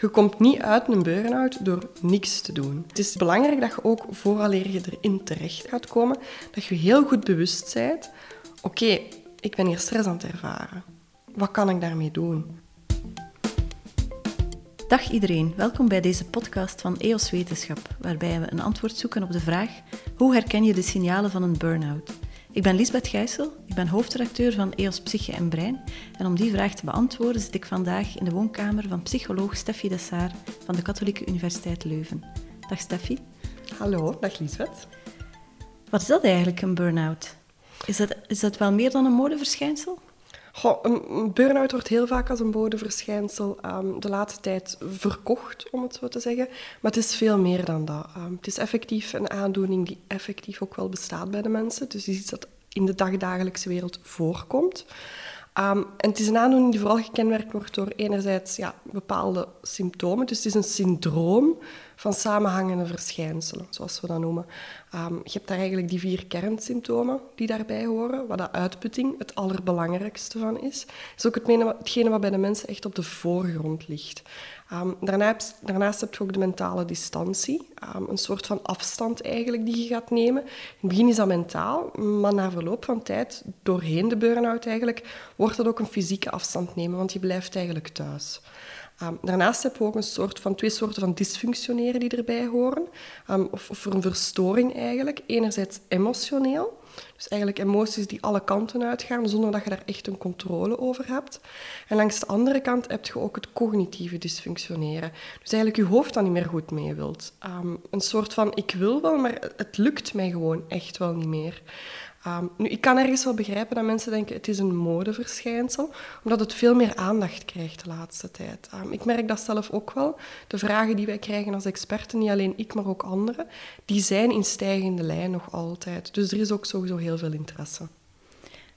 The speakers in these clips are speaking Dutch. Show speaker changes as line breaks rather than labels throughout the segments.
Je komt niet uit een burn-out door niks te doen. Het is belangrijk dat je ook, vooraleer je erin terecht gaat komen, dat je heel goed bewust bent. Oké, ik ben hier stress aan het ervaren. Wat kan ik daarmee doen?
Dag iedereen, welkom bij deze podcast van EOS Wetenschap, waarbij we een antwoord zoeken op de vraag hoe herken je de signalen van een burn-out? Ik ben Lisbeth Gijssel, ik ben hoofdredacteur van EOS Psyche en Brein. En om die vraag te beantwoorden zit ik vandaag in de woonkamer van psycholoog Steffi Dessaar van de Katholieke Universiteit Leuven. Dag Steffi.
Hallo, dag Lisbeth.
Wat is dat eigenlijk, een burn-out? Is dat, is dat wel meer dan een modeverschijnsel?
Een burn-out wordt heel vaak als een modeverschijnsel um, de laatste tijd verkocht, om het zo te zeggen. Maar het is veel meer dan dat. Um, het is effectief een aandoening die effectief ook wel bestaat bij de mensen. Dus iets dat in de dagdagelijkse wereld voorkomt. Um, en het is een aandoening die vooral gekenmerkt wordt door enerzijds ja, bepaalde symptomen. Dus het is een syndroom van samenhangende verschijnselen, zoals we dat noemen. Um, je hebt daar eigenlijk die vier kernsymptomen die daarbij horen, waar de uitputting het allerbelangrijkste van is. Dat is ook hetgene wat bij de mensen echt op de voorgrond ligt. Um, daarnaast, heb je ook de mentale distantie, um, een soort van afstand eigenlijk die je gaat nemen. In het begin is dat mentaal, maar na verloop van tijd, doorheen de burn-out eigenlijk, wordt dat ook een fysieke afstand nemen, want je blijft eigenlijk thuis. Um, daarnaast hebben we ook een soort van, twee soorten van dysfunctioneren die erbij horen, um, of, of een verstoring eigenlijk. Enerzijds emotioneel, dus eigenlijk emoties die alle kanten uitgaan, zonder dat je daar echt een controle over hebt. En langs de andere kant heb je ook het cognitieve dysfunctioneren. Dus eigenlijk je hoofd dan niet meer goed mee wilt. Um, een soort van, ik wil wel, maar het lukt mij gewoon echt wel niet meer. Um, nu, ik kan ergens wel begrijpen dat mensen denken het is een modeverschijnsel, omdat het veel meer aandacht krijgt de laatste tijd. Um, ik merk dat zelf ook wel. De vragen die wij krijgen als experten, niet alleen ik, maar ook anderen, die zijn in stijgende lijn nog altijd. Dus er is ook sowieso heel veel interesse.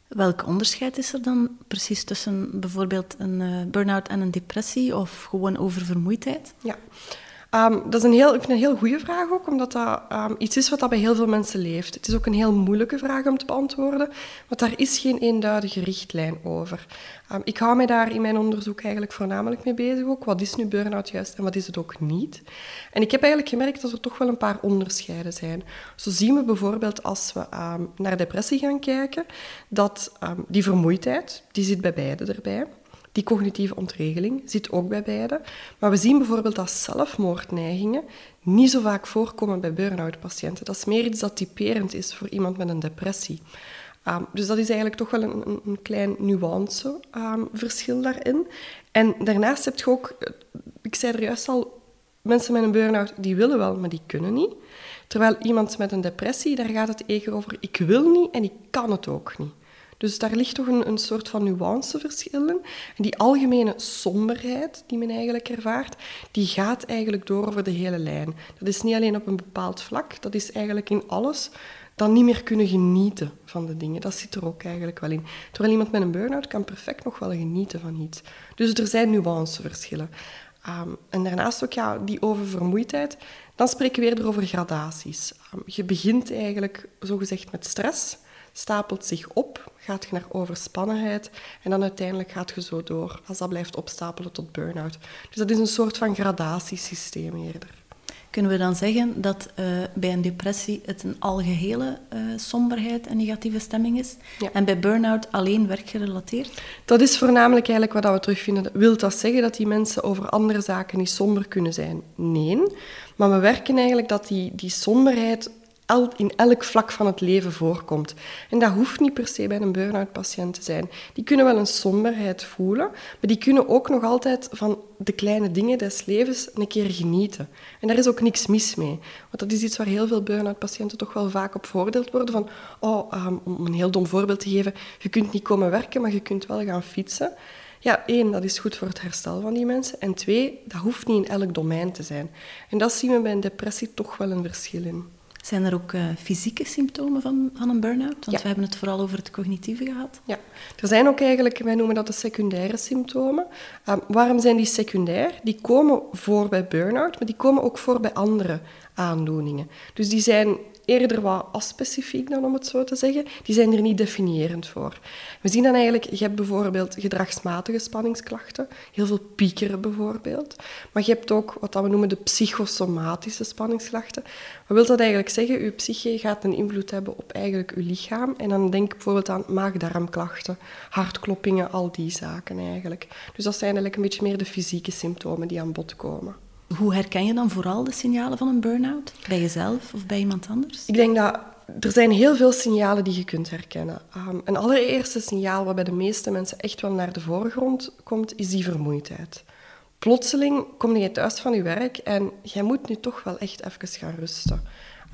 Welk onderscheid is er dan precies tussen bijvoorbeeld een uh, burn-out en een depressie of gewoon oververmoeidheid?
Ja. Um, dat is een heel, ik vind een heel goede vraag ook, omdat dat um, iets is wat dat bij heel veel mensen leeft. Het is ook een heel moeilijke vraag om te beantwoorden, want daar is geen eenduidige richtlijn over. Um, ik hou mij daar in mijn onderzoek eigenlijk voornamelijk mee bezig ook. Wat is nu burn-out juist en wat is het ook niet? En ik heb eigenlijk gemerkt dat er toch wel een paar onderscheiden zijn. Zo zien we bijvoorbeeld als we naar depressie gaan kijken, dat die vermoeidheid, die zit bij beide erbij. Die cognitieve ontregeling zit ook bij beide. Maar we zien bijvoorbeeld dat zelfmoordneigingen niet zo vaak voorkomen bij burn-out patiënten. Dat is meer iets dat typerend is voor iemand met een depressie. Um, dus dat is eigenlijk toch wel een, een, klein nuanceverschil um, daarin. En daarnaast heb je ook, ik zei er juist al, mensen met een burn-out die willen wel, maar die kunnen niet. Terwijl iemand met een depressie, daar gaat het eerder over ik wil niet en ik kan het ook niet. Dus daar ligt toch een, een soort van nuanceverschil in. En die algemene somberheid die men eigenlijk ervaart, die gaat eigenlijk door over de hele lijn. Dat is niet alleen op een bepaald vlak, dat is eigenlijk in alles dan niet meer kunnen genieten van de dingen. Dat zit er ook eigenlijk wel in. Terwijl iemand met een burn-out kan perfect nog wel genieten van iets. Dus er zijn nuanceverschillen. Um, en daarnaast ook ja, die oververmoeidheid. Dan spreken we weer over gradaties. Um, je begint eigenlijk zogezegd met stress stapelt zich op, gaat je naar overspannenheid en dan uiteindelijk gaat je zo door, als dat blijft opstapelen tot burn-out. Dus dat is een soort van gradatiesysteem eerder.
Kunnen we dan zeggen dat uh, bij een depressie het een algehele uh, somberheid en negatieve stemming is? Ja. En bij burn-out alleen werkgerelateerd?
Dat is voornamelijk eigenlijk wat we terugvinden. Wil dat zeggen dat die mensen over andere zaken niet somber kunnen zijn? Nee. Maar we werken eigenlijk dat die, die somberheid in elk vlak van het leven voorkomt. En dat hoeft niet per se bij een burn-out patiënt te zijn. Die kunnen wel een somberheid voelen, maar die kunnen ook nog altijd van de kleine dingen des levens een keer genieten. En daar is ook niks mis mee. Want dat is iets waar heel veel burn-out patiënten toch wel vaak op voordeeld worden. Van, oh, um, om een heel dom voorbeeld te geven, je kunt niet komen werken, maar je kunt wel gaan fietsen. Ja, één, dat is goed voor het herstel van die mensen. En twee, dat hoeft niet in elk domein te zijn. En dat zien we bij een depressie toch wel een verschil in.
Zijn er ook uh, fysieke symptomen van, van een burn-out? Want we hebben het vooral over het cognitieve gehad.
Ja, er zijn ook eigenlijk, wij noemen dat de secundaire symptomen. Um, waarom zijn die secundair? Die komen voor bij burn-out, maar die komen ook voor bij andere aandoeningen. Dus die zijn eerder wat aspecifiek dan, om het zo te zeggen. Die zijn er niet definiërend voor. We zien dan eigenlijk, je hebt bijvoorbeeld gedragsmatige spanningsklachten, heel veel piekeren bijvoorbeeld. Maar je hebt ook wat we noemen de psychosomatische spanningsklachten. Wat wil dat eigenlijk zeggen? Uw psyche gaat een invloed hebben op eigenlijk uw lichaam. En dan denk bijvoorbeeld aan maag-darmklachten, hartkloppingen, al die zaken eigenlijk. Dus dat zijn eigenlijk een beetje meer de fysieke symptomen die aan bod komen.
Hoe herken je dan vooral de signalen van een burn-out? Bij jezelf of bij iemand anders?
Ik denk dat er zijn heel veel signalen die je kunt herkennen. Um, een allereerste signaal wat bij de meeste mensen echt wel naar de voorgrond komt, is die vermoeidheid. Plotseling kom je thuis van je werk en jij moet nu toch wel echt even gaan rusten.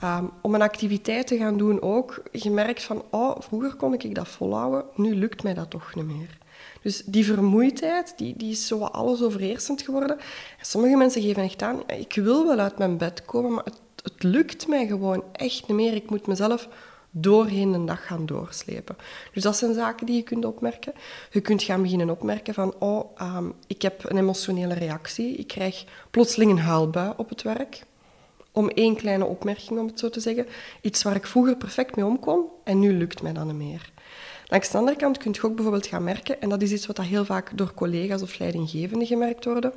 Um, om een activiteit te gaan doen ook, je merkt van, oh, vroeger kon ik dat volhouden, nu lukt mij dat toch niet meer. Dus die vermoeidheid, die, die is zo alles overheersend geworden. En sommige mensen geven echt aan, ik wil wel uit mijn bed komen, maar het, het lukt mij gewoon echt niet meer. Ik moet mezelf doorheen de dag gaan doorslepen. Dus dat zijn zaken die je kunt opmerken. Je kunt gaan beginnen opmerken van, oh, um, ik heb een emotionele reactie. Ik krijg plotseling een huilbui op het werk. Om één kleine opmerking, om het zo te zeggen. Iets waar ik vroeger perfect mee om kon en nu lukt mij dat niet meer. Langs de andere kant kun je ook bijvoorbeeld gaan merken, en dat is iets wat heel vaak door collega's of leidinggevenden gemerkt worden.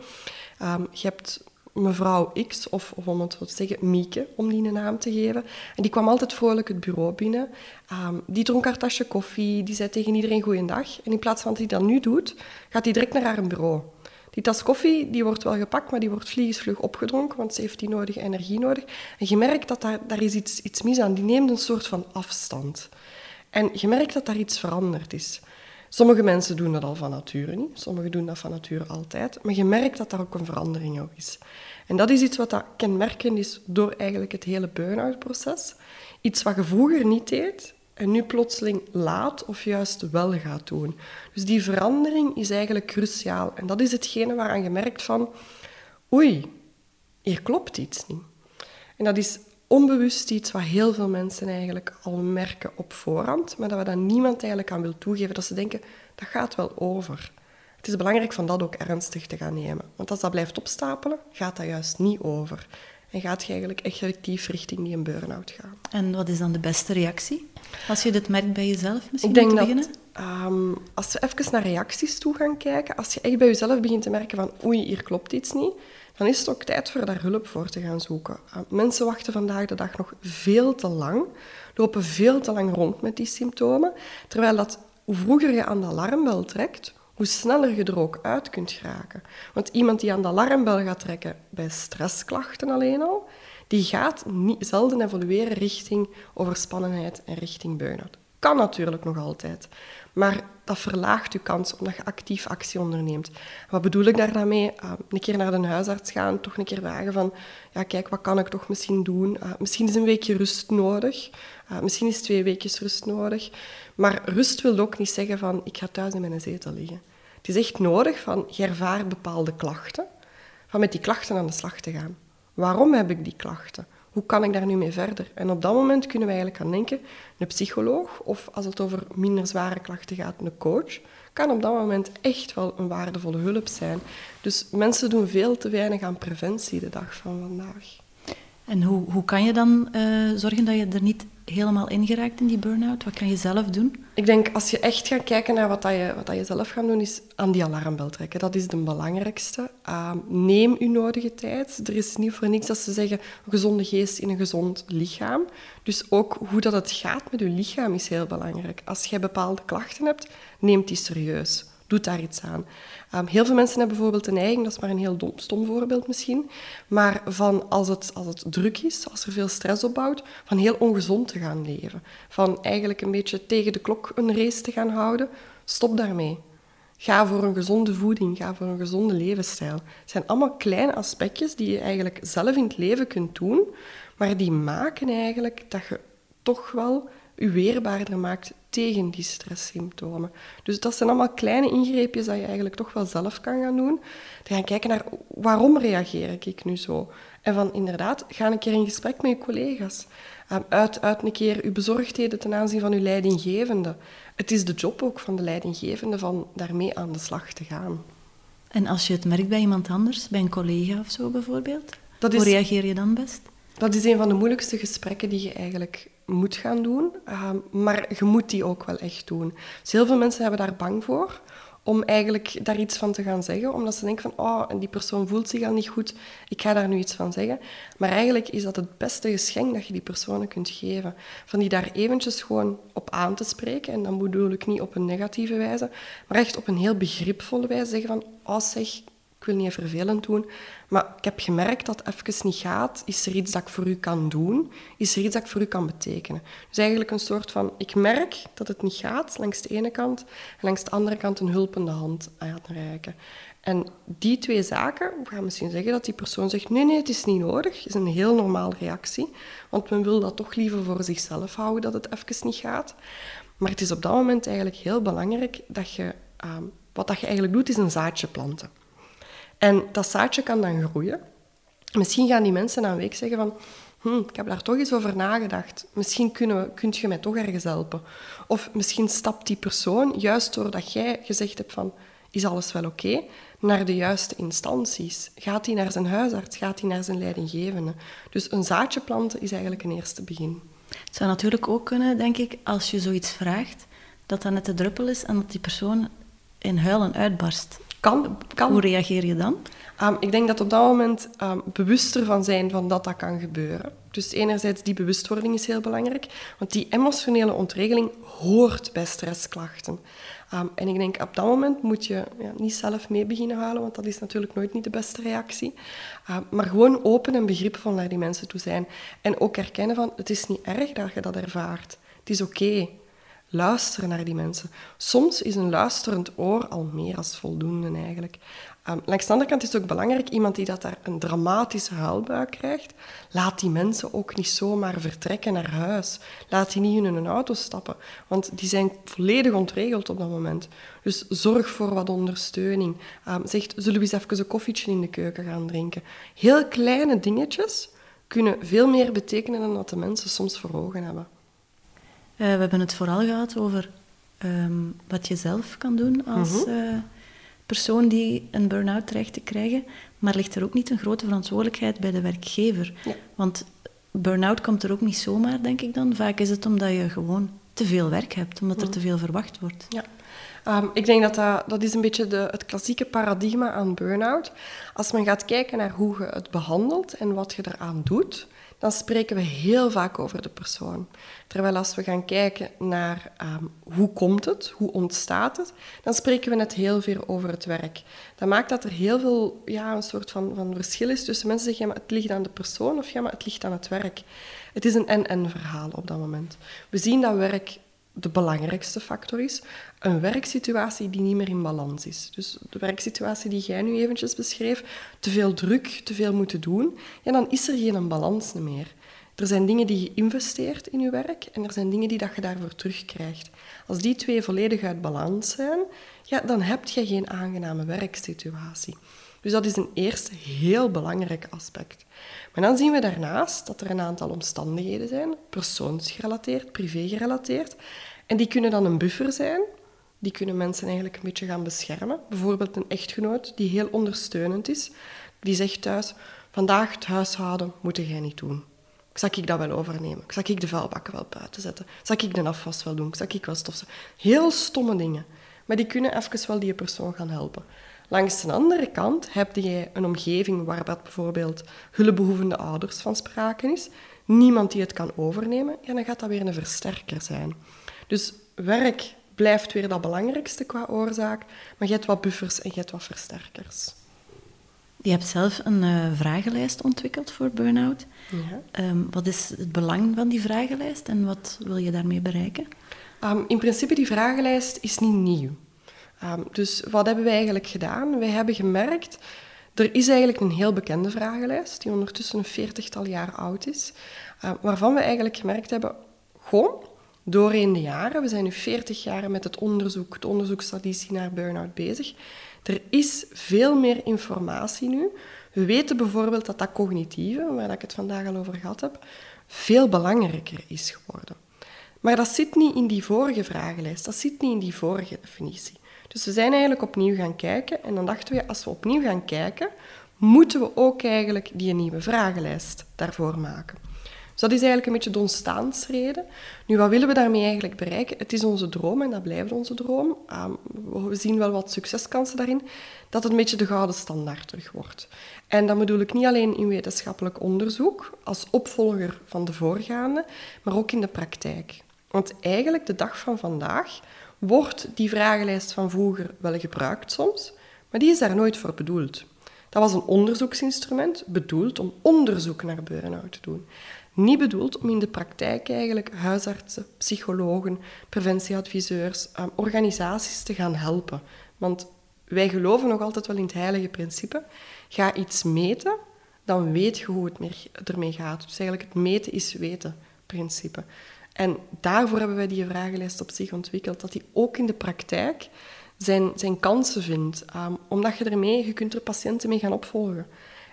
Um, je hebt mevrouw X, of, of, om het zo te zeggen, Mieke, om die een naam te geven. En die kwam altijd vrolijk het bureau binnen. Um, die dronk haar tasje koffie, die zei tegen iedereen goeiedag. En in plaats van dat hij dat nu doet, gaat hij direct naar haar bureau. Die tas koffie die wordt wel gepakt, maar die wordt vliegensvlug opgedronken, want ze heeft die nodige energie nodig. En je merkt dat daar, daar is iets, iets mis aan. Die neemt een soort van afstand. En je merkt dat daar iets veranderd is. Sommige mensen doen dat al van nature niet, sommigen doen dat van nature altijd, maar je merkt dat daar ook een verandering op is. En dat is iets wat dat kenmerkend is door eigenlijk het hele burn-out proces. Iets wat je vroeger niet deed en nu plotseling laat of juist wel gaat doen. Dus die verandering is eigenlijk cruciaal. En dat is hetgene waaraan je merkt van, oei, hier klopt iets niet. En dat is onbewust iets wat heel veel mensen eigenlijk al merken op voorhand, maar dat we dan niemand eigenlijk aan wil toegeven, dat ze denken, dat gaat wel over. Het is belangrijk van dat ook ernstig te gaan nemen. Want als dat blijft opstapelen, gaat dat juist niet over. En gaat je eigenlijk effectief richting die een burn-out gaan.
En wat is dan de beste reactie? Als je dit merkt bij jezelf misschien
Ik denk
dat,
um, als we even naar reacties toe gaan kijken, als je echt bij jezelf begint te merken van oei, hier klopt iets niet, dan is het ook tijd voor daar hulp voor te gaan zoeken. Uh, mensen wachten vandaag de dag nog veel te lang, lopen veel te lang rond met die symptomen, terwijl dat, hoe vroeger je aan de alarmbel trekt, hoe sneller je er ook uit kunt geraken. Want iemand die aan de alarmbel gaat trekken bij stressklachten alleen al, die gaat niet, zelden evolueren richting overspannenheid en richting burn-out. Kan natuurlijk nog altijd. Maar dat verlaagt je kans omdat je actief actie onderneemt. Wat bedoel ik daar dan mee? Uh, een keer naar de huisarts gaan, toch een keer vragen van... Ja, kijk, wat kan ik toch misschien doen? Uh, misschien is een weekje rust nodig. Uh, misschien is twee weekjes rust nodig. Maar rust wil ook niet zeggen van... Ik ga thuis in mijn zetel liggen. Het is echt nodig van... Je ervaart bepaalde klachten. Van met die klachten aan de slag te gaan. Waarom heb ik die klachten? Hoe kan ik daar nu mee verder? En op dat moment kunnen we eigenlijk aan denken, een psycholoog of als het over minder zware klachten gaat, een coach, kan op dat moment echt wel een waardevolle hulp zijn. Dus mensen doen veel te weinig aan preventie de dag van vandaag.
En hoe, hoe kan je dan uh, zorgen dat je er niet helemaal ingeraakt in die burn-out? Wat kan je zelf doen?
Ik denk, als je echt gaat kijken naar wat, dat je, wat dat je zelf gaat doen, is aan die alarmbel trekken. Dat is de belangrijkste. Uh, neem uw nodige tijd. Er is niet voor niks dat ze zeggen, een gezonde geest in een gezond lichaam. Dus ook hoe dat het gaat met je lichaam is heel belangrijk. Als je bepaalde klachten hebt, neem die serieus doet daar iets aan. Um, heel veel mensen hebben bijvoorbeeld de neiging, dat is maar een heel dom, stom voorbeeld misschien, maar van als het, als het druk is, als er veel stress opbouwt, van heel ongezond te gaan leven. Van eigenlijk een beetje tegen de klok een race te gaan houden. Stop daarmee. Ga voor een gezonde voeding, ga voor een gezonde levensstijl. Het zijn allemaal kleine aspectjes die je eigenlijk zelf in het leven kunt doen, maar die maken eigenlijk dat je toch wel je weerbaarder maakt tegen die stresssymptomen. Dus dat zijn allemaal kleine ingreepjes dat je eigenlijk toch wel zelf kan gaan doen. Te gaan kijken naar waarom reageer ik nu zo? En van inderdaad, ga een keer in gesprek met je collega's. Um, uit, uit een keer je bezorgdheden ten aanzien van je leidinggevende. Het is de job ook van de leidinggevende van daarmee aan de slag te gaan.
En als je het merkt bij iemand anders, bij een collega of zo bijvoorbeeld, hoe reageer je dan best?
Dat is een van de moeilijkste gesprekken die je eigenlijk moet gaan doen. Ehm, maar je moet die ook wel echt doen. Dus heel veel mensen hebben daar bang voor om eigenlijk daar iets van te gaan zeggen, omdat ze denken van, oh, die persoon voelt zich al niet goed, ik ga daar nu iets van zeggen. Maar eigenlijk is dat het beste geschenk dat je die personen kunt geven. Van die daar eventjes gewoon op aan te spreken, en dan bedoel ik niet op een negatieve wijze, maar echt op een heel begripvolle wijze zeggen van, oh zeg, ik wil niet vervelend doen, maar ik heb gemerkt dat het even niet gaat. Is er iets dat ik voor u kan doen? Is er iets dat ik voor u kan betekenen? Dus eigenlijk een soort van, ik merk dat het niet gaat, langs de ene kant, en langs de andere kant een hulpende hand aanreiken. En die twee zaken, we gaan misschien zeggen dat die persoon zegt, nee, nee, het is niet nodig, is een heel normale reactie. Want men wil dat toch liever voor zichzelf houden, dat het even niet gaat. Maar het is op dat moment eigenlijk heel belangrijk dat je, ehm, wat dat je eigenlijk doet, is een zaadje planten. En dat zaadje kan dan groeien. Misschien gaan die mensen na een week zeggen van... Hm, ik heb daar toch eens over nagedacht. Misschien kunnen kunt je mij toch ergens helpen. Of misschien stapt die persoon, juist doordat jij gezegd hebt van... Is alles wel oké? naar de juiste instanties. Gaat hij naar zijn huisarts? Gaat hij naar zijn leidinggevende? Dus een zaadje planten is eigenlijk een eerste begin.
Het zou natuurlijk ook kunnen, denk ik, als je zoiets vraagt, dat dat net de druppel is en dat die persoon in huilen uitbarst.
Kan, kan.
Hoe reageer je dan?
Um, ik denk dat op dat moment um, bewuster van zijn van dat dat kan gebeuren. Dus enerzijds die bewustwording is heel belangrijk, want die emotionele ontregeling hoort bij stressklachten. Um, en ik denk op dat moment moet je ja, niet zelf mee beginnen halen, want dat is natuurlijk nooit niet de beste reactie. maar gewoon open en begripvol naar die mensen toe zijn. En ook erkennen van, het is niet erg dat je dat ervaart. Het is oké luisteren naar die mensen. Soms is een luisterend oor al meer als voldoende eigenlijk. Um, langs de andere kant is het ook belangrijk, iemand die dat daar een dramatische huilbuik krijgt, laat die mensen ook niet zomaar vertrekken naar huis. Laat die niet in hun auto stappen, want die zijn volledig ontregeld op dat moment. Dus zorg voor wat ondersteuning. Um, zegt, zullen we eens even een koffietje in de keuken gaan drinken? Heel kleine dingetjes kunnen veel meer betekenen dan dat de mensen soms voor ogen hebben.
Uh, we hebben het vooral gehad over um, wat je zelf kan doen als uh, persoon die een burn-out dreigt te krijgen. Maar ligt er ook niet een grote verantwoordelijkheid bij de werkgever? Ja. Want burn-out komt er ook niet zomaar, denk ik dan. Vaak is het omdat je gewoon te veel werk hebt, omdat er mhm. te veel verwacht wordt.
Ja. Um, ik denk dat, dat dat is een beetje de, het klassieke paradigma aan burn-out. Als men gaat kijken naar hoe je het behandelt en wat je eraan doet, dan spreken we heel vaak over de persoon. Terwijl als we gaan kijken naar um, hoe komt het, hoe ontstaat het, dan spreken we net heel veel over het werk. Dat maakt dat er heel veel, ja, een soort van, van verschil is tussen mensen zeggen, ja, maar het ligt aan de persoon of ja, maar het ligt aan het werk. Het is een en-en verhaal op dat moment. We zien dat werk de belangrijkste factor is. Een werksituatie die niet meer in balans is. Dus de werksituatie die jij nu eventjes beschreef, te veel druk, te veel moeten doen, ja, dan is er geen balans meer. Er zijn dingen die je investeert in je werk en er zijn dingen die dat je daarvoor terugkrijgt. Als die twee volledig uit balans zijn, ja, dan heb je geen aangename werksituatie. Dus dat is een eerste heel belangrijk aspect. Maar dan zien we daarnaast dat er een aantal omstandigheden zijn, persoonsgerelateerd, privégerelateerd, en die kunnen dan een buffer zijn. Die kunnen mensen eigenlijk een beetje gaan beschermen. Bijvoorbeeld een echtgenoot die heel ondersteunend is, die zegt thuis, vandaag het huishouden moet jij niet doen. Zal ik dat wel overnemen? Zal ik de vuilbakken wel buiten zetten? Zal ik de afwas wel doen? Zal ik wel stofzen? Heel stomme dingen. Maar die kunnen even wel die persoon gaan helpen. Langs de andere kant heb je een omgeving waar bijvoorbeeld hulpbehoevende ouders van sprake is, niemand die het kan overnemen, ja, dan gaat dat weer een versterker zijn. Dus werk blijft weer dat belangrijkste qua oorzaak, maar je hebt wat buffers en je hebt wat versterkers.
Je hebt zelf een uh, vragenlijst ontwikkeld voor burn-out. Ja. Um, wat is het belang van die vragenlijst en wat wil je daarmee bereiken?
Um, in principe, die vragenlijst is niet nieuw. Um, dus wat hebben wij eigenlijk gedaan? Wij hebben gemerkt, er is eigenlijk een heel bekende vragenlijst, die ondertussen een veertigtal jaar oud is, uh, waarvan we eigenlijk gemerkt hebben, gewoon, doorheen de jaren, we zijn nu 40 jaar met het onderzoek, de onderzoekstraditie naar burn-out bezig, er is veel meer informatie nu. We weten bijvoorbeeld dat dat cognitieve, waar ik het vandaag al over gehad heb, veel belangrijker is geworden. Maar dat zit niet in die vorige vragenlijst, dat zit niet in die vorige definitie. Dus we zijn eigenlijk opnieuw gaan kijken en dan dachten we, als we opnieuw gaan kijken, moeten we ook eigenlijk die nieuwe vragenlijst daarvoor maken. Dus dat is eigenlijk een beetje de ontstaansreden. Nu, wat willen we daarmee eigenlijk bereiken? Het is onze droom en dat blijft onze droom. Um, we zien wel wat succeskansen daarin, dat het een beetje de gouden standaard terug wordt. En dat bedoel ik niet alleen in wetenschappelijk onderzoek, als opvolger van de voorgaande, maar ook in de praktijk. Want eigenlijk, de dag van vandaag, wordt die vragenlijst van vroeger wel gebruikt soms, maar die is daar nooit voor bedoeld. Dat was een onderzoeksinstrument, bedoeld om onderzoek naar burn-out te doen. Niet bedoeld om in de praktijk eigenlijk huisartsen, psychologen, preventieadviseurs, ehm, organisaties te gaan helpen. Want wij geloven nog altijd wel in het heilige principe. Ga iets meten, dan weet je hoe het ermee gaat. Dus eigenlijk het meten is weten principe. En daarvoor hebben wij die vragenlijst op zich ontwikkeld, dat die ook in de praktijk zijn, zijn kansen vindt. Um, omdat je ermee, je kunt er patiënten mee gaan opvolgen.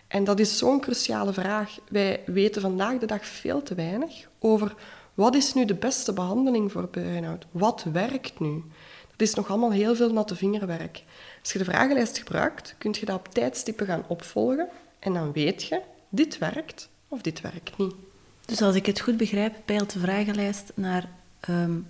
En dat is zo'n cruciale vraag. Wij weten vandaag de dag veel te weinig over wat is nu de beste behandeling voor burn-out? Wat werkt nu? Dat is nog allemaal heel veel natte vingerwerk. Als je de vragenlijst gebruikt, kun je dat op tijdstippen gaan opvolgen en dan weet je, dit werkt of dit werkt niet.
Dus als ik het goed begrijp, peilt de vragenlijst naar um,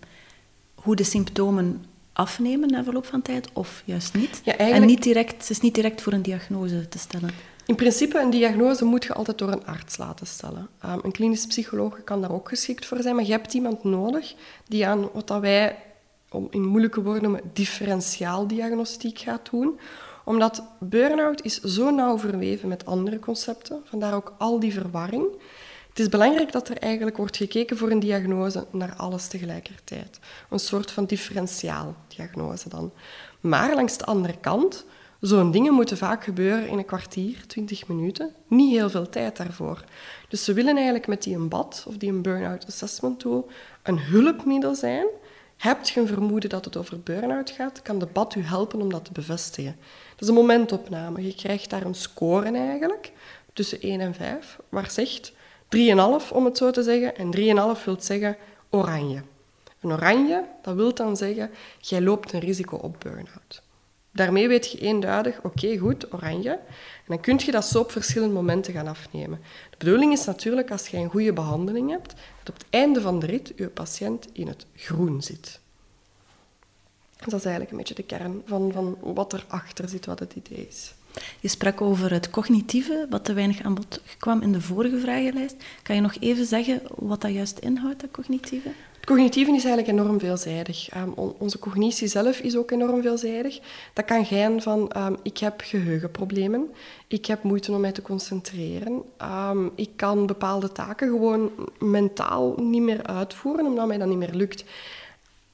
hoe de symptomen afnemen na verloop van tijd of juist niet. Ja. En niet direct, het is niet direct voor een diagnose te stellen.
In principe, een diagnose moet je altijd door een arts laten stellen. Um, een klinisch psycholoog kan daar ook geschikt voor zijn, maar je hebt iemand nodig die aan wat dat wij om in moeilijke woorden noemen, differentiaaldiagnostiek gaat doen. Omdat burn-out is zo nauw verweven met andere concepten, vandaar ook al die verwarring. Het is belangrijk dat er eigenlijk wordt gekeken voor een diagnose naar alles tegelijkertijd. Een soort van differentiaaldiagnose dan. Maar langs de andere kant, zo'n dingen moeten vaak gebeuren in een kwartier, twintig minuten. Niet heel veel tijd daarvoor. Dus we willen eigenlijk met die een BAD, of die een Burnout Assessment Tool, een hulpmiddel zijn. Hebt je een vermoeden dat het over burn-out gaat, kan de BAD u helpen om dat te bevestigen. Dat is een momentopname. Je krijgt daar een score eigenlijk, tussen 1 en 5, waar zegt 3,5 om het zo te zeggen. En 3,5 wil zeggen oranje. Een oranje, dat wil dan zeggen, jij loopt een risico op burn-out. Daarmee weet je eenduidig, oké, goed, oranje. En dan kun je dat zo op verschillende momenten gaan afnemen. De bedoeling is natuurlijk, als je een goede behandeling hebt, dat op het einde van de rit je patiënt in het groen zit. Dat is eigenlijk een beetje de kern van, van wat erachter zit, wat het idee is.
Je sprak over het cognitieve, wat te weinig aan bod kwam in de vorige vragenlijst. Kan je nog even zeggen wat dat juist inhoudt, dat cognitieve?
Het cognitieve is eigenlijk enorm veelzijdig. Um, onze cognitie zelf is ook enorm veelzijdig. Dat kan gaan van, um, ik heb geheugenproblemen, ik heb moeite om mij te concentreren, um, ik kan bepaalde taken gewoon mentaal niet meer uitvoeren, omdat mij dat niet meer lukt.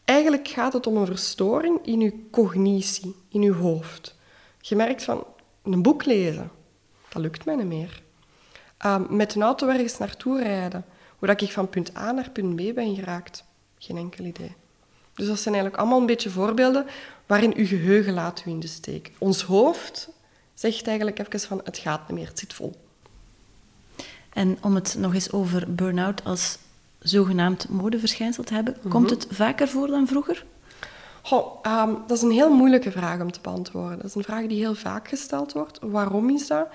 Eigenlijk gaat het om een verstoring in uw cognitie, in uw hoofd. Je merkt van, een boek lezen, dat lukt mij niet meer. Um, met een auto ergens naartoe rijden, hoe dat ik van punt A naar punt B ben geraakt, geen enkel idee. Dus dat zijn eigenlijk allemaal een beetje voorbeelden waarin uw geheugen laat u in de steek. Ons hoofd zegt eigenlijk even van het gaat niet meer, het zit vol.
En om het nog eens over burn-out als zogenaamd modeverschijnsel te hebben, komt mhm. het vaker voor dan vroeger?
Um, dat is een heel moeilijke vraag om te beantwoorden. Dat is een vraag die heel vaak gesteld wordt. Waarom is dat?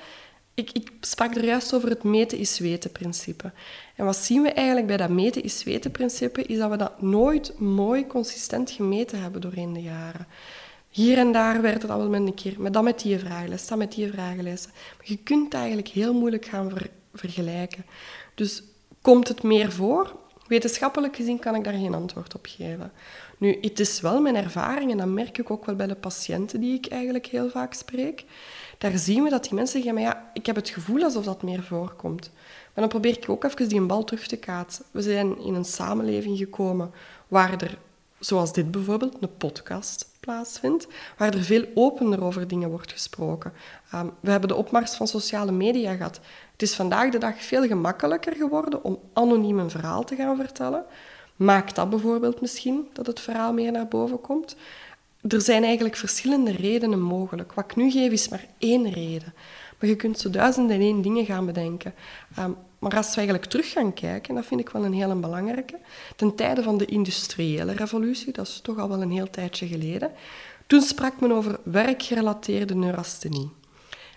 Ik, ik sprak er juist over het meten is weten principe. En wat zien we eigenlijk bij dat meten is weten principe, is dat we dat nooit mooi consistent gemeten hebben doorheen de jaren. Hier en daar werd het al wel met een keer, maar dan met die vragenlijst, dan met die vragenlijst. Je kunt eigenlijk heel moeilijk gaan vergelijken. Dus komt het meer voor? Wetenschappelijk gezien kan ik daar geen antwoord op geven. Nu, het is wel mijn ervaring, en dat merk ik ook wel bij de patiënten die ik eigenlijk heel vaak spreek. Daar zien we dat die mensen zeggen, maar ja, ik heb het gevoel alsof dat meer voorkomt. Maar dan probeer ik ook even die bal terug te kaatsen. We zijn in een samenleving gekomen waar er, zoals dit bijvoorbeeld, een podcast plaatsvindt, waar er veel opener over dingen wordt gesproken. Ehm, we hebben de opmars van sociale media gehad. Het is vandaag de dag veel gemakkelijker geworden om anoniem een verhaal te gaan vertellen. Maakt dat bijvoorbeeld misschien dat het verhaal meer naar boven komt? Er zijn eigenlijk verschillende redenen mogelijk. Wat ik nu geef is maar één reden. Maar je kunt zo duizenden en één dingen gaan bedenken. Um, maar als we eigenlijk terug gaan kijken, en dat vind ik wel een hele belangrijke, ten tijde van de industriële revolutie, dat is toch al wel een heel tijdje geleden, toen sprak men over werkgerelateerde neurasthenie.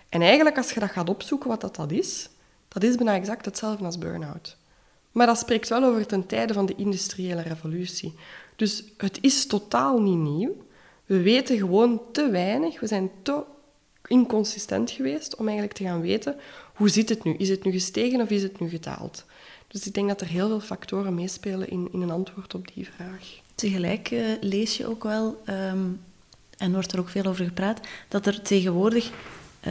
En eigenlijk, als je dat gaat opzoeken wat dat, dat is, dat is bijna exact hetzelfde als burn-out. Maar dat spreekt wel over ten tijde van de industriële revolutie. Dus het is totaal niet nieuw. We weten gewoon te weinig. We zijn te inconsistent geweest om eigenlijk te gaan weten hoe zit het nu? Is het nu gestegen of is het nu gedaald? Dus ik denk dat er heel veel factoren meespelen in, in een antwoord op die vraag.
Tegelijk uh, lees je ook wel, um, en wordt er ook veel over gepraat, dat er tegenwoordig uh,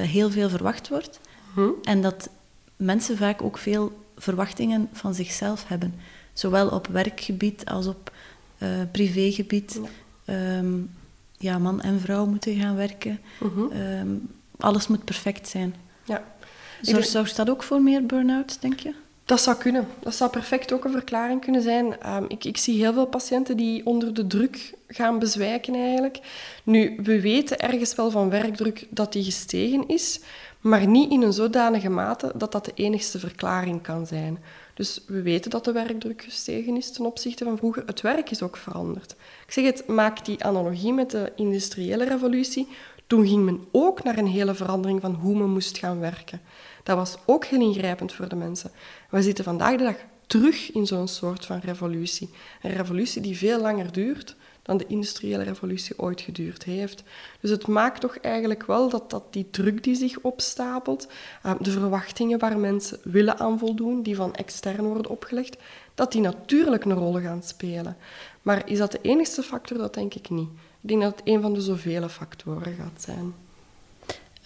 heel veel verwacht wordt. Hm? En dat mensen vaak ook veel verwachtingen van zichzelf hebben. Zowel op werkgebied als op uh, privégebied. Ja. Um, ja, man en vrouw moeten gaan werken. Uh-huh. Um, alles moet perfect zijn. Ja. Zorgt dat ook voor meer burn-out, denk je?
Dat zou kunnen. Dat zou perfect ook een verklaring kunnen zijn. Um, ik, ik, zie heel veel patiënten die onder de druk gaan bezwijken eigenlijk. Nu, we weten ergens wel van werkdruk dat die gestegen is, maar niet in een zodanige mate dat dat de enigste verklaring kan zijn. Dus we weten dat de werkdruk gestegen is ten opzichte van vroeger. Het werk is ook veranderd. Ik zeg het, maak die analogie met de industriële revolutie. Toen ging men ook naar een hele verandering van hoe men moest gaan werken. Dat was ook heel ingrijpend voor de mensen. We zitten vandaag de dag terug in zo'n soort van revolutie. Een revolutie die veel langer duurt dan de industriële revolutie ooit geduurd heeft. Dus het maakt toch eigenlijk wel dat, dat die druk die zich opstapelt, uh, de verwachtingen waar mensen willen aan voldoen, die van extern worden opgelegd, dat die natuurlijk een rol gaan spelen. Maar is dat de enige factor? Dat denk ik niet. Ik denk dat het een van de zoveel factoren gaat zijn.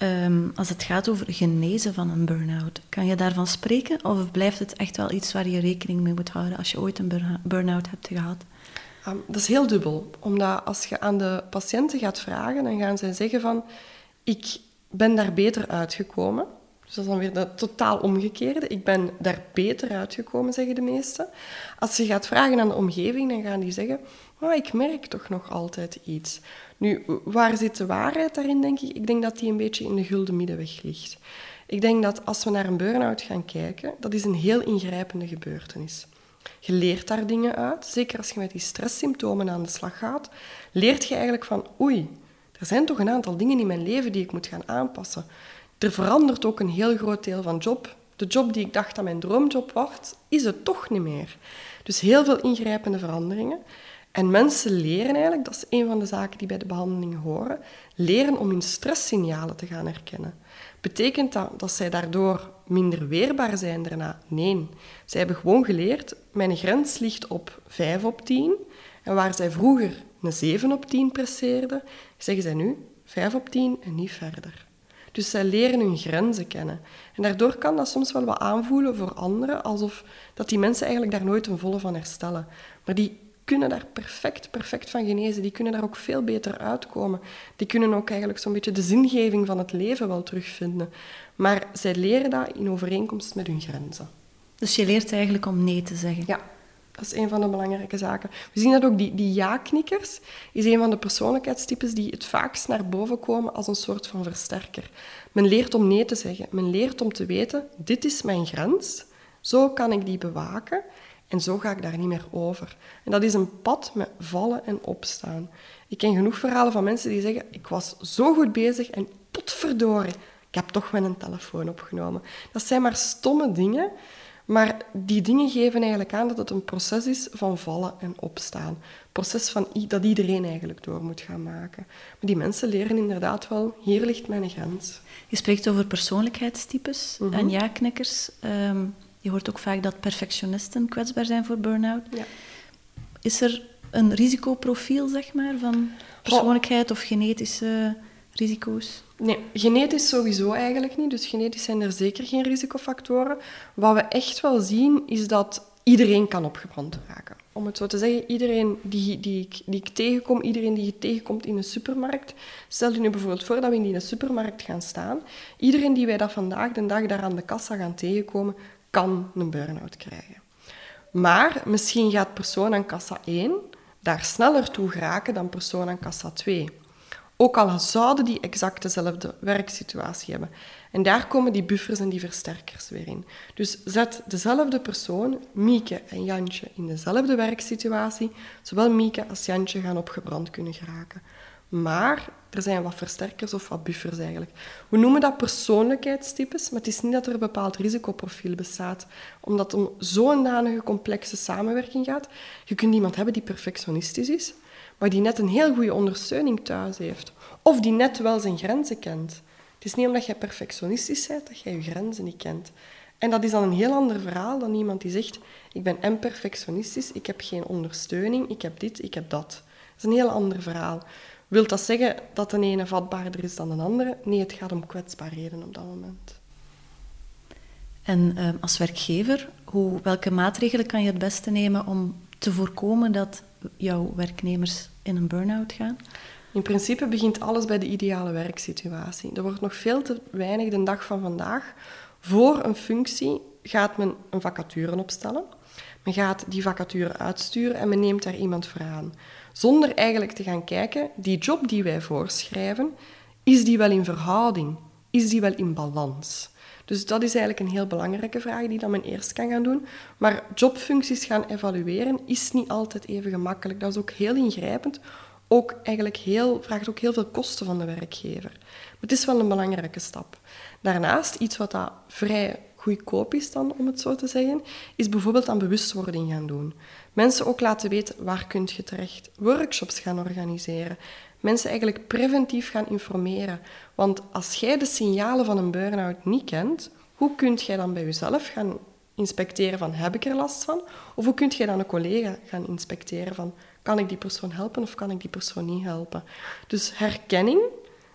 Um, als het gaat over genezen van een burn-out, kan je daarvan spreken? Of blijft het echt wel iets waar je rekening mee moet houden als je ooit een burn-out hebt gehad?
Dat is heel dubbel. Omdat als je aan de patiënten gaat vragen, dan gaan zij zeggen van... Ik ben daar beter uitgekomen. Dus dat is dan weer het totaal omgekeerde. Ik ben daar beter uitgekomen, zeggen de meesten. Als je gaat vragen aan de omgeving, dan gaan die zeggen... Oh, ik merk toch nog altijd iets. Nu, waar zit de waarheid daarin, denk ik? Ik denk dat die een beetje in de gulden middenweg ligt. Ik denk dat als we naar een burn-out gaan kijken, dat is een heel ingrijpende gebeurtenis. Je leert daar dingen uit, zeker als je met die stresssymptomen aan de slag gaat, leert je eigenlijk van oei, er zijn toch een aantal dingen in mijn leven die ik moet gaan aanpassen. Er verandert ook een heel groot deel van job. De job die ik dacht dat mijn droomjob wordt, is het toch niet meer. Dus heel veel ingrijpende veranderingen. En mensen leren eigenlijk, dat is een van de zaken die bij de behandeling horen, leren om hun stresssignalen te gaan herkennen. Betekent dat dat zij daardoor minder weerbaar zijn daarna? Nee. Zij hebben gewoon geleerd, mijn grens ligt op 5 op 10. En waar zij vroeger een 7 op 10 presteerden, zeggen zij nu 5 op 10 en niet verder. Dus zij leren hun grenzen kennen. En daardoor kan dat soms wel wat aanvoelen voor anderen, alsof dat die mensen eigenlijk daar nooit een volle van herstellen. Maar die kunnen daar perfect, perfect van genezen. Die kunnen daar ook veel beter uitkomen. Die kunnen ook eigenlijk zo'n beetje de zingeving van het leven wel terugvinden. Maar zij leren dat in overeenkomst met hun grenzen.
Dus je leert eigenlijk om nee te zeggen?
Ja, dat is een van de belangrijke zaken. We zien dat ook, die, die ja-knikkers is een van de persoonlijkheidstypes die het vaakst naar boven komen als een soort van versterker. Men leert om nee te zeggen. Men leert om te weten, dit is mijn grens. Zo kan ik die bewaken. En zo ga ik daar niet meer over. En dat is een pad met vallen en opstaan. Ik ken genoeg verhalen van mensen die zeggen: Ik was zo goed bezig en potverdorie, ik heb toch mijn telefoon opgenomen. Dat zijn maar stomme dingen, maar die dingen geven eigenlijk aan dat het een proces is van vallen en opstaan. Een proces van, dat iedereen eigenlijk door moet gaan maken. Maar die mensen leren inderdaad wel: hier ligt mijn grens.
Je spreekt over persoonlijkheidstypes mm en ja-knikkers. Um je hoort ook vaak dat perfectionisten kwetsbaar zijn voor burn-out. Ja. Is er een risicoprofiel, zeg maar, van persoonlijkheid of genetische risico's?
Nee, genetisch sowieso eigenlijk niet. Dus genetisch zijn er zeker geen risicofactoren. Wat we echt wel zien, is dat iedereen kan opgebrand raken. Om het zo te zeggen, iedereen die, die, ik, die ik tegenkom, iedereen die je tegenkomt in een supermarkt. Stel je nu bijvoorbeeld voor dat we in die supermarkt gaan staan. Iedereen die wij dat vandaag de dag daar aan de kassa gaan tegenkomen, kan een burn-out krijgen. Maar misschien gaat persoon aan kassa 1 daar sneller toe geraken dan persoon aan kassa 2. Ook al zouden die exact dezelfde werksituatie hebben. En daar komen die buffers en die versterkers weer in. Dus zet dezelfde persoon, Mieke en Jantje, in dezelfde werksituatie. Zowel Mieke als Jantje gaan opgebrand kunnen geraken. Maar er zijn wat versterkers of wat buffers eigenlijk. We noemen dat persoonlijkheidstypes, maar het is niet dat er een bepaald risicoprofiel bestaat. Omdat het om zo'n danige complexe samenwerking gaat. Je kunt iemand hebben die perfectionistisch is, maar die net een heel goede ondersteuning thuis heeft. Of die net wel zijn grenzen kent. Het is niet omdat jij perfectionistisch bent dat jij je grenzen niet kent. En dat is dan een heel ander verhaal dan iemand die zegt: Ik ben en perfectionistisch, ik heb geen ondersteuning, ik heb dit, ik heb dat. Dat is een heel ander verhaal. Wilt dat zeggen dat de ene vatbaarder is dan de andere? Nee, het gaat om kwetsbaarheden op dat moment.
En uh, als werkgever, hoe, welke maatregelen kan je het beste nemen om te voorkomen dat jouw werknemers in een burn-out gaan?
In principe begint alles bij de ideale werksituatie. Er wordt nog veel te weinig de dag van vandaag. Voor een functie gaat men een vacature opstellen. Men gaat die vacature uitsturen en men neemt daar iemand voor aan. Zonder eigenlijk te gaan kijken, die job die wij voorschrijven, is die wel in verhouding? Is die wel in balans? Dus dat is eigenlijk een heel belangrijke vraag die dan men eerst kan gaan doen. Maar jobfuncties gaan evalueren is niet altijd even gemakkelijk. Dat is ook heel ingrijpend. Ook eigenlijk heel, vraagt ook heel veel kosten van de werkgever. Maar het is wel een belangrijke stap. Daarnaast, iets wat dat vrij goedkoop is dan, om het zo te zeggen, is bijvoorbeeld aan bewustwording gaan doen. Mensen ook laten weten waar kunt je terecht. Workshops gaan organiseren. Mensen eigenlijk preventief gaan informeren. Want als jij de signalen van een burn-out niet kent, hoe kunt jij dan bij jezelf gaan inspecteren van heb ik er last van? Of hoe kunt jij dan een collega gaan inspecteren van kan ik die persoon helpen of kan ik die persoon niet helpen? Dus herkenning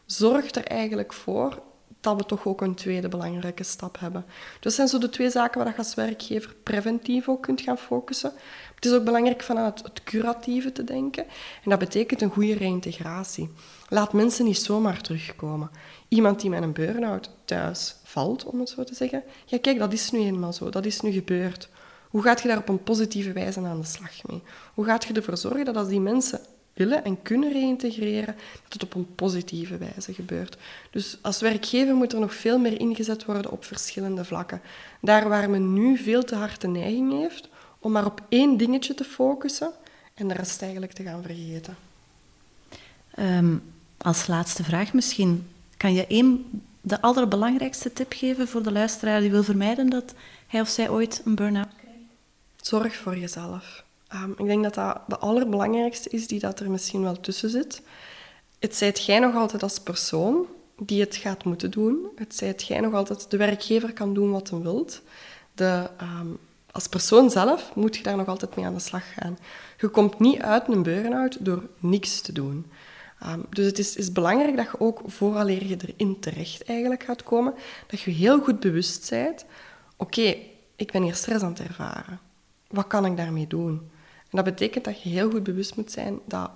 zorgt er eigenlijk voor dat we toch ook een tweede belangrijke stap hebben. Dus dat zijn zo de twee zaken waar je als werkgever preventief ook kunt gaan focussen. Het is ook belangrijk vanuit het curatieve te denken. En dat betekent een goede reïntegratie. Laat mensen niet zomaar terugkomen. Iemand die met een burn-out thuis valt, om het zo te zeggen. Ja, kijk, dat is nu eenmaal zo. Dat is nu gebeurd. Hoe gaat je daar op een positieve wijze aan de slag mee? Hoe gaat je ervoor zorgen dat als die mensen willen en kunnen reïntegreren, dat het op een positieve wijze gebeurt. Dus als werkgever moet er nog veel meer ingezet worden op verschillende vlakken. Daar waar men nu veel te hard de neiging heeft om maar op één dingetje te focussen en de rest eigenlijk te gaan vergeten.
Ehm, als laatste vraag misschien, kan je één, de allerbelangrijkste tip geven voor de luisteraar die wil vermijden dat hij of zij ooit een burn-out krijgt?
Zorg voor jezelf. Um, ik denk dat dat de allerbelangrijkste is die dat er misschien wel tussen zit. Het zijt jij nog altijd als persoon die het gaat moeten doen. Het zijt jij nog altijd... De werkgever kan doen wat hij wilt. De, um, als persoon zelf moet je daar nog altijd mee aan de slag gaan. Je komt niet uit een burn-out door niks te doen. Um, dus het is, is, belangrijk dat je ook, vooraleer je erin terecht eigenlijk gaat komen, dat je heel goed bewust bent. Oké, ik ben hier stress aan het ervaren. Wat kan ik daarmee doen? En dat betekent dat je heel goed bewust moet zijn dat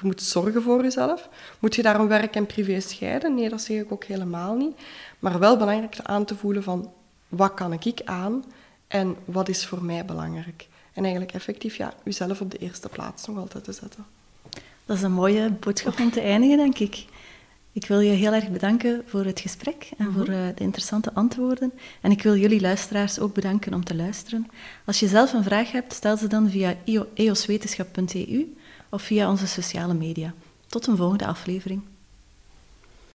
je moet zorgen voor jezelf. Moet je daarom werk en privé scheiden? Nee, dat zeg ik ook helemaal niet. Maar wel belangrijk aan te voelen van wat kan ik aan en wat is voor mij belangrijk. En eigenlijk effectief ja, jezelf op de eerste plaats nog altijd te zetten.
Dat is een mooie boodschap om te eindigen, denk ik. Ik wil je heel erg bedanken voor het gesprek en mhm. voor uh, de interessante antwoorden. En ik wil jullie luisteraars ook bedanken om te luisteren. Als je zelf een vraag hebt, stel ze dan via eoswetenschap.eu of via onze sociale media. Tot een volgende aflevering.